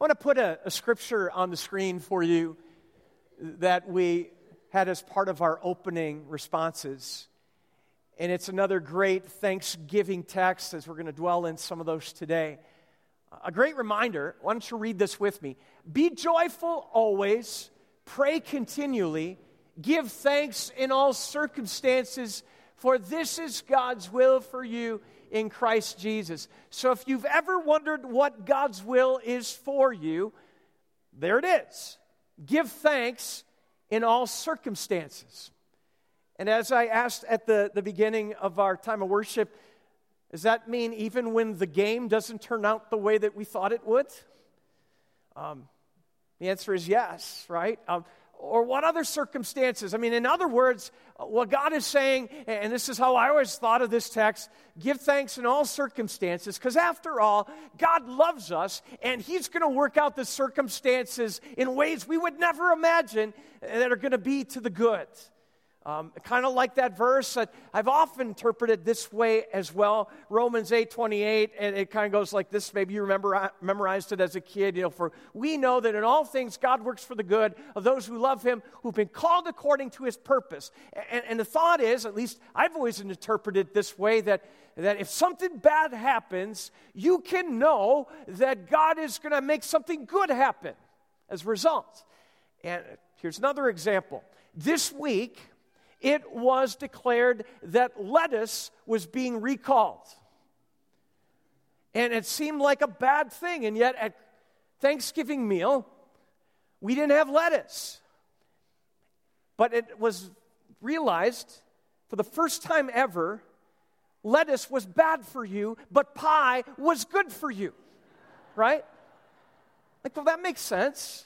I want to put a, a scripture on the screen for you that we had as part of our opening responses. And it's another great Thanksgiving text as we're going to dwell in some of those today. A great reminder, why don't you read this with me? Be joyful always, pray continually, give thanks in all circumstances, for this is God's will for you in Christ Jesus. So if you've ever wondered what God's will is for you, there it is. Give thanks in all circumstances. And as I asked at the, the beginning of our time of worship, does that mean even when the game doesn't turn out the way that we thought it would? Um, the answer is yes, right? Um, or what other circumstances? I mean, in other words, what God is saying, and this is how I always thought of this text give thanks in all circumstances, because after all, God loves us, and He's going to work out the circumstances in ways we would never imagine eh, that are going to be to the good. Um, kind of like that verse that I've often interpreted this way as well, Romans 8 28, and it kind of goes like this. Maybe you remember uh, memorized it as a kid. You know, for we know that in all things God works for the good of those who love Him, who've been called according to His purpose. And, and the thought is, at least I've always interpreted this way, that that if something bad happens, you can know that God is going to make something good happen as a result. And here's another example. This week, it was declared that lettuce was being recalled. And it seemed like a bad thing, and yet at Thanksgiving meal, we didn't have lettuce. But it was realized for the first time ever lettuce was bad for you, but pie was good for you. Right? Like, well, that makes sense.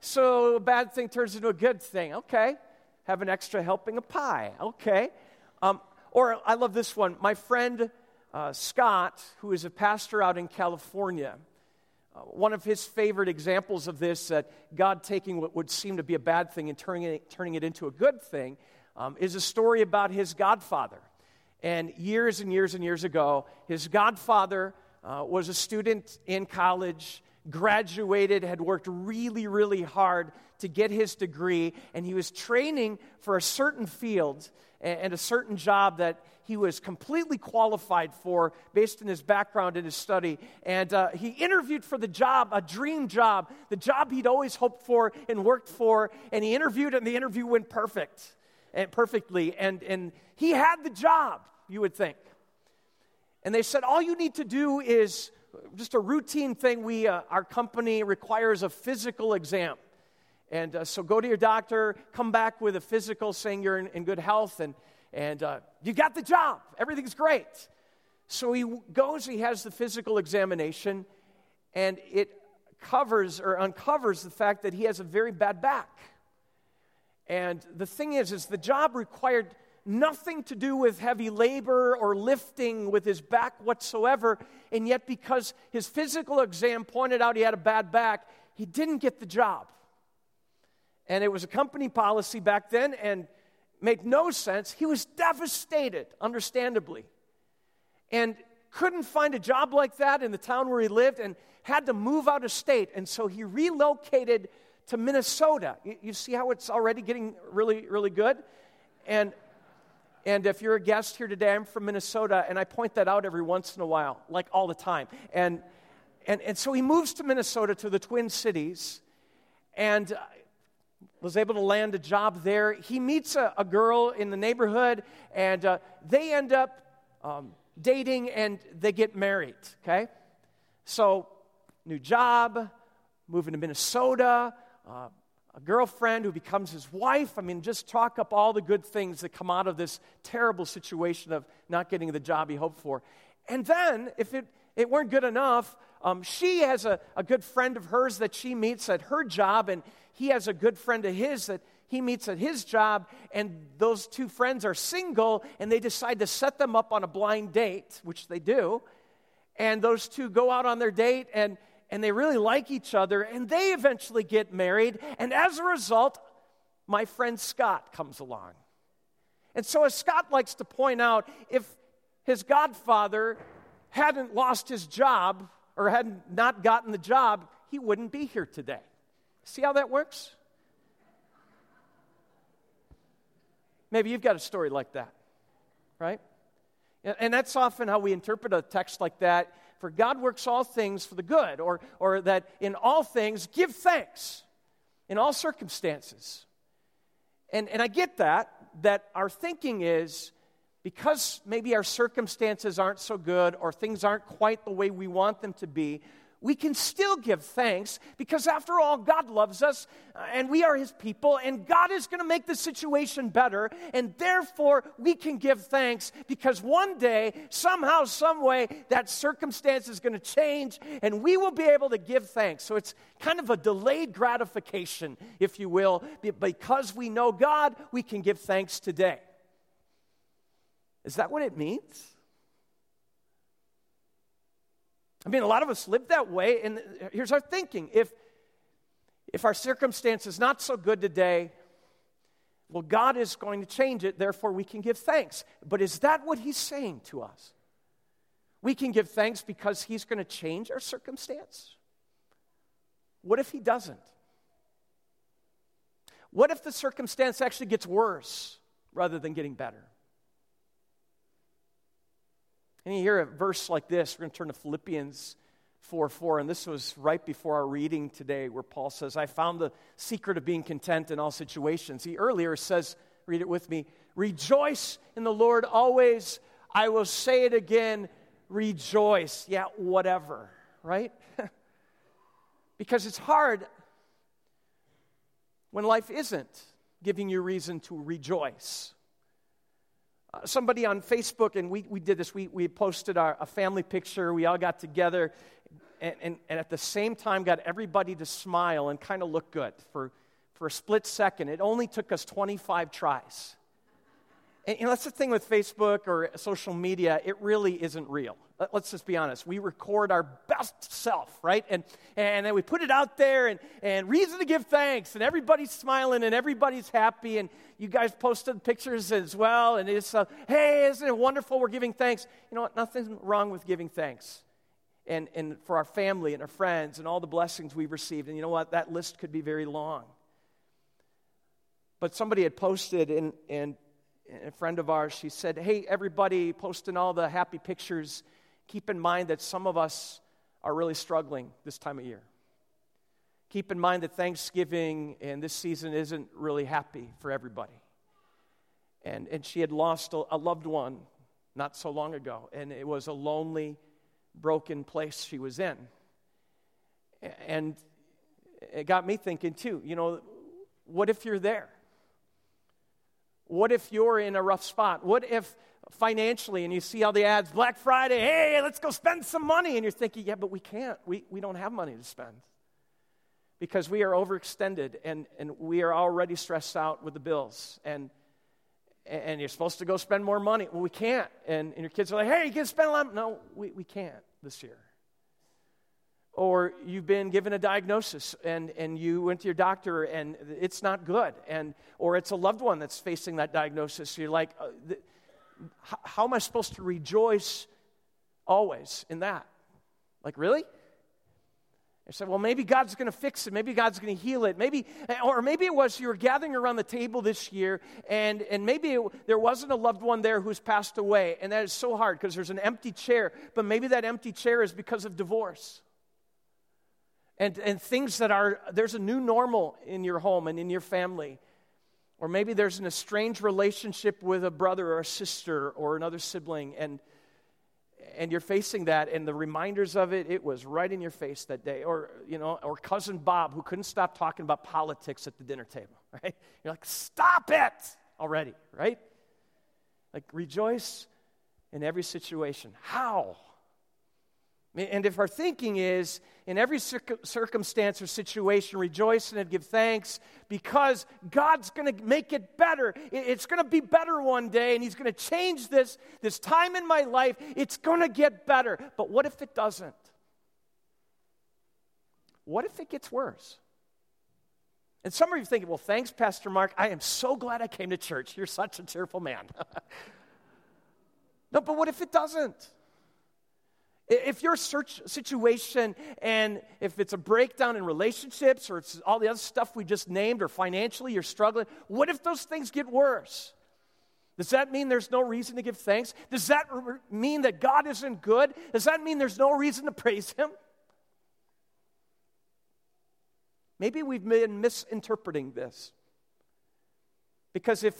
So a bad thing turns into a good thing. Okay have an extra helping of pie. Okay. Um, or I love this one. My friend uh, Scott, who is a pastor out in California, uh, one of his favorite examples of this, that God taking what would seem to be a bad thing and turning it, turning it into a good thing, um, is a story about his godfather. And years and years and years ago, his godfather uh, was a student in college graduated, had worked really, really hard to get his degree, and he was training for a certain field and a certain job that he was completely qualified for based on his background and his study. And uh, he interviewed for the job, a dream job, the job he'd always hoped for and worked for. And he interviewed, and the interview went perfect and perfectly. And, and he had the job, you would think. And they said, All you need to do is just a routine thing. We, uh, our company requires a physical exam. And uh, so go to your doctor, come back with a physical saying you're in, in good health, and, and uh, you got the job. Everything's great. So he goes, he has the physical examination, and it covers or uncovers the fact that he has a very bad back. And the thing is, is the job required nothing to do with heavy labor or lifting with his back whatsoever. And yet, because his physical exam pointed out he had a bad back, he didn't get the job. And it was a company policy back then and made no sense. He was devastated, understandably. And couldn't find a job like that in the town where he lived and had to move out of state. And so he relocated to Minnesota. You, see how it's already getting really, really good? And and if you're a guest here today, I'm from Minnesota, and I point that out every once in a while, like all the time. And, and, and so he moves to Minnesota, to the Twin Cities, and was able to land a job there. He meets a, a girl in the neighborhood, and uh, they end up um, dating and they get married, okay? So, new job, moving to Minnesota. Uh, a girlfriend who becomes his wife. I mean, just talk up all the good things that come out of this terrible situation of not getting the job he hoped for. And then, if it, it weren't good enough, um, she has a, a good friend of hers that she meets at her job, and he has a good friend of his that he meets at his job, and those two friends are single, and they decide to set them up on a blind date, which they do. And those two go out on their date, and and they really like each other, and they eventually get married. And as a result, my friend Scott comes along. And so, as Scott likes to point out, if his godfather hadn't lost his job or had not not gotten the job, he wouldn't be here today. See how that works? Maybe you've got a story like that, right? And that's often how we interpret a text like that. For God works all things for the good, or, or that in all things give thanks in all circumstances. And, and I get that, that our thinking is because maybe our circumstances aren't so good or things aren't quite the way we want them to be, we can still give thanks because, after all, God loves us uh, and we are His people, and God is going to make the situation better. And therefore, we can give thanks because one day, somehow, some way, that circumstance is going to change and we will be able to give thanks. So it's kind of a delayed gratification, if you will. Because we know God, we can give thanks today. Is that what it means? I mean, a lot of us live that way, and here's our thinking. If, if our circumstance is not so good today, well, God is going to change it, therefore we can give thanks. But is that what He's saying to us? We can give thanks because He's going to change our circumstance? What if He doesn't? What if the circumstance actually gets worse rather than getting better? And you hear a verse like this. We're going to turn to Philippians 4 4. And this was right before our reading today, where Paul says, I found the secret of being content in all situations. He earlier says, read it with me, rejoice in the Lord always. I will say it again, rejoice. Yeah, whatever, right? because it's hard when life isn't giving you reason to rejoice. Somebody on Facebook, and we, we did this, we, we posted our, a family picture. We all got together and, and, and at the same time got everybody to smile and kind of look good for, for a split second. It only took us 25 tries. And you know, that's the thing with Facebook or social media, it really isn't real. Let's just be honest. We record our best self, right? And, and then we put it out there and, and reason to give thanks, and everybody's smiling and everybody's happy. And you guys posted pictures as well. And it's, uh, hey, isn't it wonderful? We're giving thanks. You know what? Nothing wrong with giving thanks. And, and for our family and our friends and all the blessings we've received. And you know what? That list could be very long. But somebody had posted, and, and a friend of ours, she said, Hey, everybody posting all the happy pictures, keep in mind that some of us are really struggling this time of year. Keep in mind that Thanksgiving and this season isn't really happy for everybody. And, and she had lost a, a loved one not so long ago, and it was a lonely, broken place she was in. And it got me thinking, too, you know, what if you're there? What if you're in a rough spot? What if financially and you see all the ads, Black Friday, hey, let's go spend some money, and you're thinking, yeah, but we can't. We, we don't have money to spend because we are overextended and, and we are already stressed out with the bills. And, and you're supposed to go spend more money. Well, we can't. And, and your kids are like, hey, you can spend a lot. No, we, we can't this year or you've been given a diagnosis and, and you went to your doctor and it's not good and or it's a loved one that's facing that diagnosis you're like uh, how, am i supposed to rejoice always in that like really I said, well, maybe God's going to fix it. Maybe God's going to heal it. Maybe, eh, or maybe it was you were gathering around the table this year, and, and maybe it, there wasn't a loved one there who's passed away. And that is so hard because there's an empty chair. But maybe that empty chair is because of divorce and, and things that are, there's a new normal in your home and in your family. Or maybe there's an estranged relationship with a brother or a sister or another sibling, and, and you're facing that, and the reminders of it, it was right in your face that day. Or, you know, or cousin Bob who couldn't stop talking about politics at the dinner table, right? You're like, stop it already, right? Like, rejoice in every situation. How? And if our thinking is, in every circumstance or situation, rejoice and give thanks because God's going to make it better. It's going to be better one day, and He's going to change this, this time in my life. It's going to get better. But what if it doesn't? What if it gets worse? And some of you thinking, well, thanks, Pastor Mark. I am so glad I came to church. You're such a cheerful man. no, but what if it doesn't? If your search situation and if it's a breakdown in relationships or it's all the other stuff we just named or financially you're struggling, what if those things get worse? Does that mean there's no reason to give thanks? Does that mean that God isn't good? Does that mean there's no reason to praise Him? Maybe we've been misinterpreting this. Because if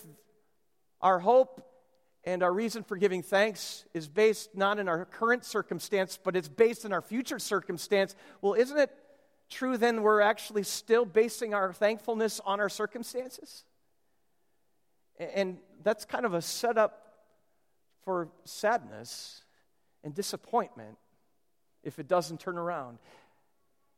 our hope and our reason for giving thanks is based not in our current circumstance, but it's based in our future circumstance, well, isn't it true then we're actually still basing our thankfulness on our circumstances? And that's kind of a setup for sadness and disappointment if it doesn't turn around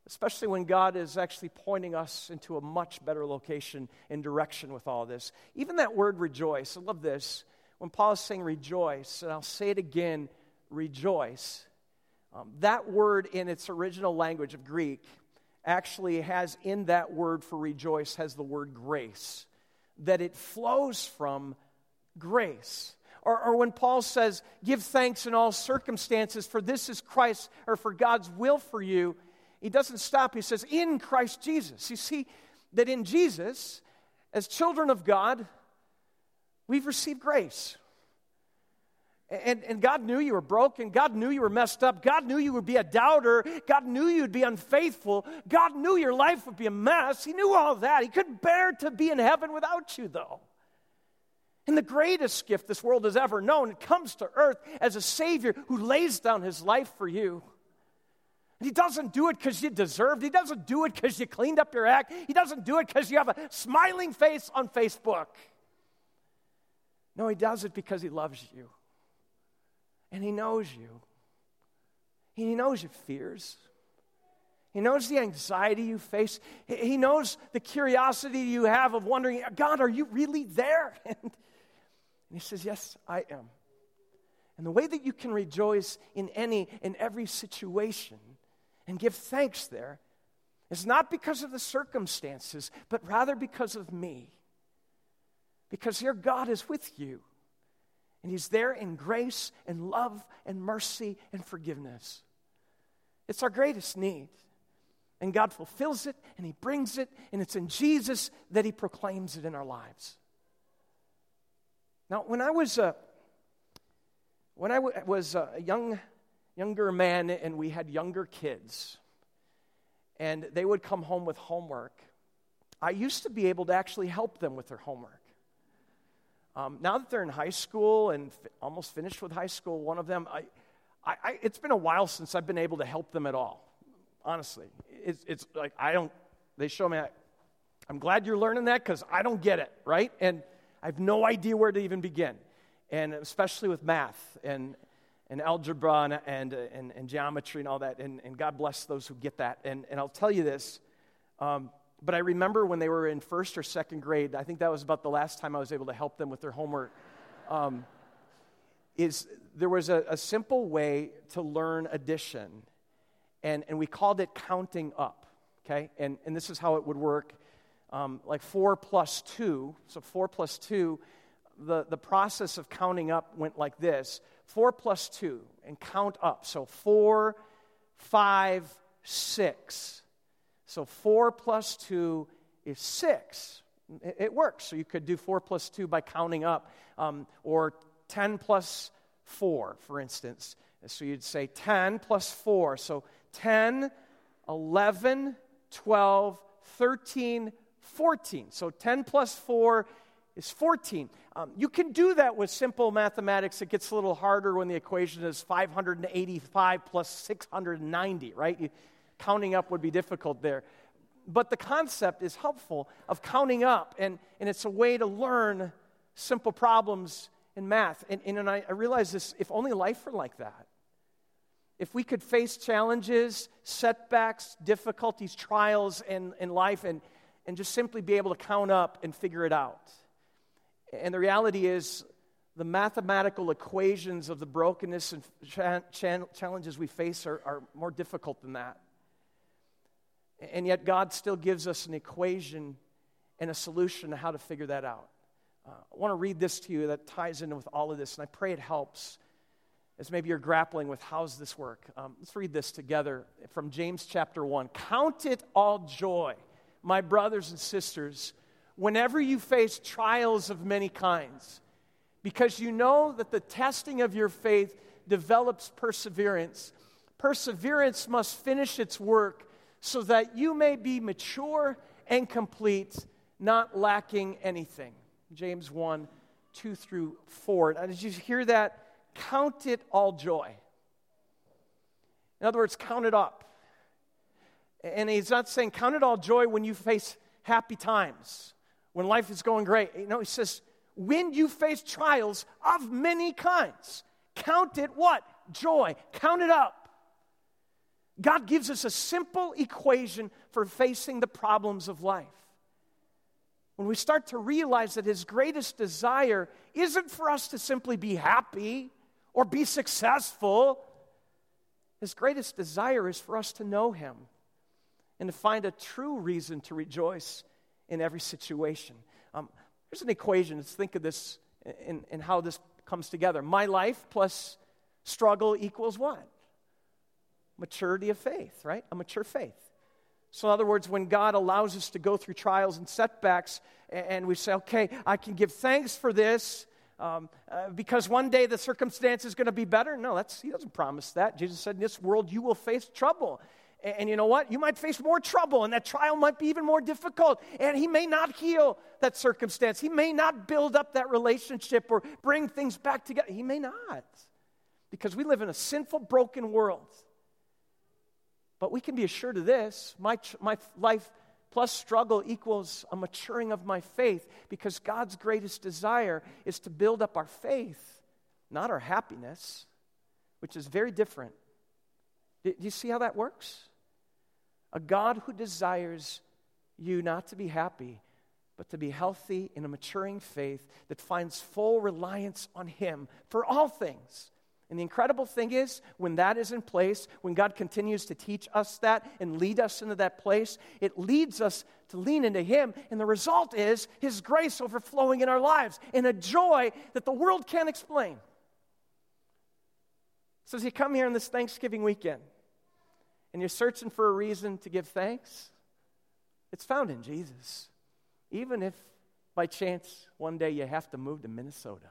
especially when God is actually pointing us into a much better location and direction with all this. Even that word rejoice, I love this. When Paul is saying rejoice, and I'll say it again, rejoice, um, that word in its original language of Greek actually has in that word for rejoice has the word grace, that it flows from grace. Or, or, when Paul says, give thanks in all circumstances, for this is Christ, or for God's will for you, he doesn't stop. He says, in Christ Jesus. You see that in Jesus, as children of God, we've received grace. And, and God knew you were broken. God knew you were messed up. God knew you would be a doubter. God knew you'd be unfaithful. God knew your life would be a mess. He knew all that. He couldn't bear to be in heaven without you, though. And the greatest gift this world has ever known comes to earth as a Savior who lays down his life for you. And he doesn't do it because you deserved. He doesn't do it because you cleaned up your act. He doesn't do it because you have a smiling face on Facebook. No, he does it because he loves you. And he knows you. He knows your fears. He knows the anxiety you face. He knows the curiosity you have of wondering, God, are you really there? And, he says, Yes, I am. And the way that you can rejoice in any and every situation and give thanks there is not because of the circumstances, but rather because of me. Because here God is with you. And He's there in grace and love and mercy and forgiveness. It's our greatest need. And God fulfills it and He brings it, and it's in Jesus that He proclaims it in our lives. Now, when I was a, when I was uh, a young younger man and we had younger kids, and they would come home with homework, I used to be able to actually help them with their homework. Um, now that they're in high school and f- almost finished with high school, one of them, I, I, I, it's been a while since I've been able to help them at all. Honestly, it's, it's like I don't. They show me. I'm glad you're learning that because I don't get it, right? And I have no idea where to even begin, and especially with math and and algebra and, and, and, and, geometry and all that. And, and God bless those who get that. And, and I'll tell you this, um, but I remember when they were in first or second grade, I think that was about the last time I was able to help them with their homework. Um, is there was a, a, simple way to learn addition, and, and we called it counting up, okay? And, and this is how it would work. Um, like 4 plus 2, so 4 plus 2, the, the process of counting up went like this 4 plus 2 and count up. So 4, 5, 6. So 4 plus 2 is 6. It, works. So you could do 4 plus 2 by counting up, um, or 10 plus 4, for instance. So you'd say 10 plus 4. So 10, 11, 12, 13, 14. So 10 plus 4 is 14. Um, you can do that with simple mathematics. It gets a little harder when the equation is 585 plus 690, right? You, counting up would be difficult there. But the concept is helpful of counting up, and, and it's a way to learn simple problems in math. And, and I, I realize this if only life were like that. If we could face challenges, setbacks, difficulties, trials in, in life, and, and just simply be able to count up and figure it out. And the reality is, the mathematical equations of the brokenness and cha- cha- challenges we face are, are more difficult than that. And yet, God still gives us an equation and a solution to how to figure that out. Uh, I want to read this to you that ties in with all of this, and I pray it helps. as maybe you're grappling with how's this work. Um, let's read this together from James chapter 1. Count it all joy, my brothers and sisters, whenever you face trials of many kinds, because you know that the testing of your faith develops perseverance. Perseverance must finish its work so that you may be mature and complete, not lacking anything. James 1 2 through 4. Now, did you hear that? Count it all joy. In other words, count it up. And he's not saying count it all joy when you face happy times, when life is going great. You know, he says, when you face trials of many kinds, count it what? Joy. Count it up. God gives us a simple equation for facing the problems of life. When we start to realize that His greatest desire isn't for us to simply be happy or be successful, His greatest desire is for us to know Him and to find a true reason to rejoice in every situation. Um, here's an equation. Let's think of this and how this comes together. My life plus struggle equals what? Maturity of faith, right? A mature faith. So, in other words, when God allows us to go through trials and setbacks, and we say, okay, I can give thanks for this um, uh, because one day the circumstance is going to be better. No, that's, he doesn't promise that. Jesus said, in this world you will face trouble. And, and you know what? You might face more trouble, and that trial might be even more difficult. And he may not heal that circumstance. He may not build up that relationship or bring things back together. He may not. Because we live in a sinful, broken world. But we can be assured of this my, my life plus struggle equals a maturing of my faith because God's greatest desire is to build up our faith, not our happiness, which is very different. Do you see how that works? A God who desires you not to be happy, but to be healthy in a maturing faith that finds full reliance on Him for all things and the incredible thing is, when that is in place, when God continues to teach us that and lead us into that place, it leads us to lean into Him. And the result is His grace overflowing in our lives in a joy that the world can't explain. So, as you come here on this Thanksgiving weekend and you're searching for a reason to give thanks, it's found in Jesus. Even if by chance one day you have to move to Minnesota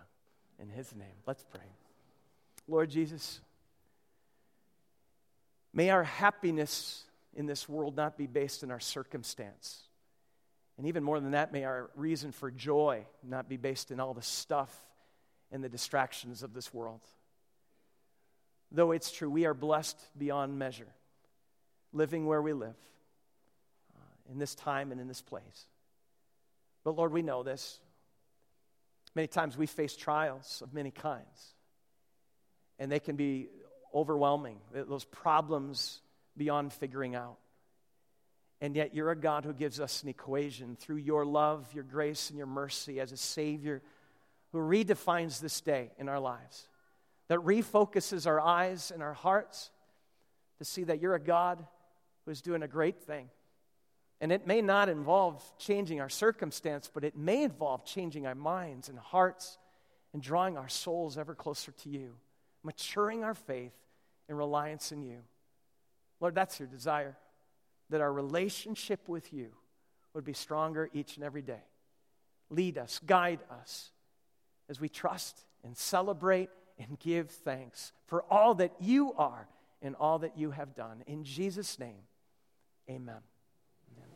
in His name. Let's pray. Lord Jesus, may our happiness in this world not be based in our circumstance. And even more than that, may our reason for joy not be based in all the stuff and the distractions of this world. Though it's true, we are blessed beyond measure, living where we live, uh, in this time and in this place. But Lord, we know this. Many times we face trials of many kinds and they can be overwhelming, those problems beyond figuring out. And yet, you're a God who gives us an equation through your love, your grace, and your mercy as a Savior who redefines this day in our lives, that refocuses our eyes and our hearts to see that you're a God who is doing a great thing. And it may not involve changing our circumstance, but it may involve changing our minds and hearts and drawing our souls ever closer to you maturing our faith and reliance in you. Lord, that's your desire, that our relationship with you would be stronger each and every day. Lead us, guide us as we trust and celebrate and give thanks for all that you are and all that you have done. In Jesus' name, amen.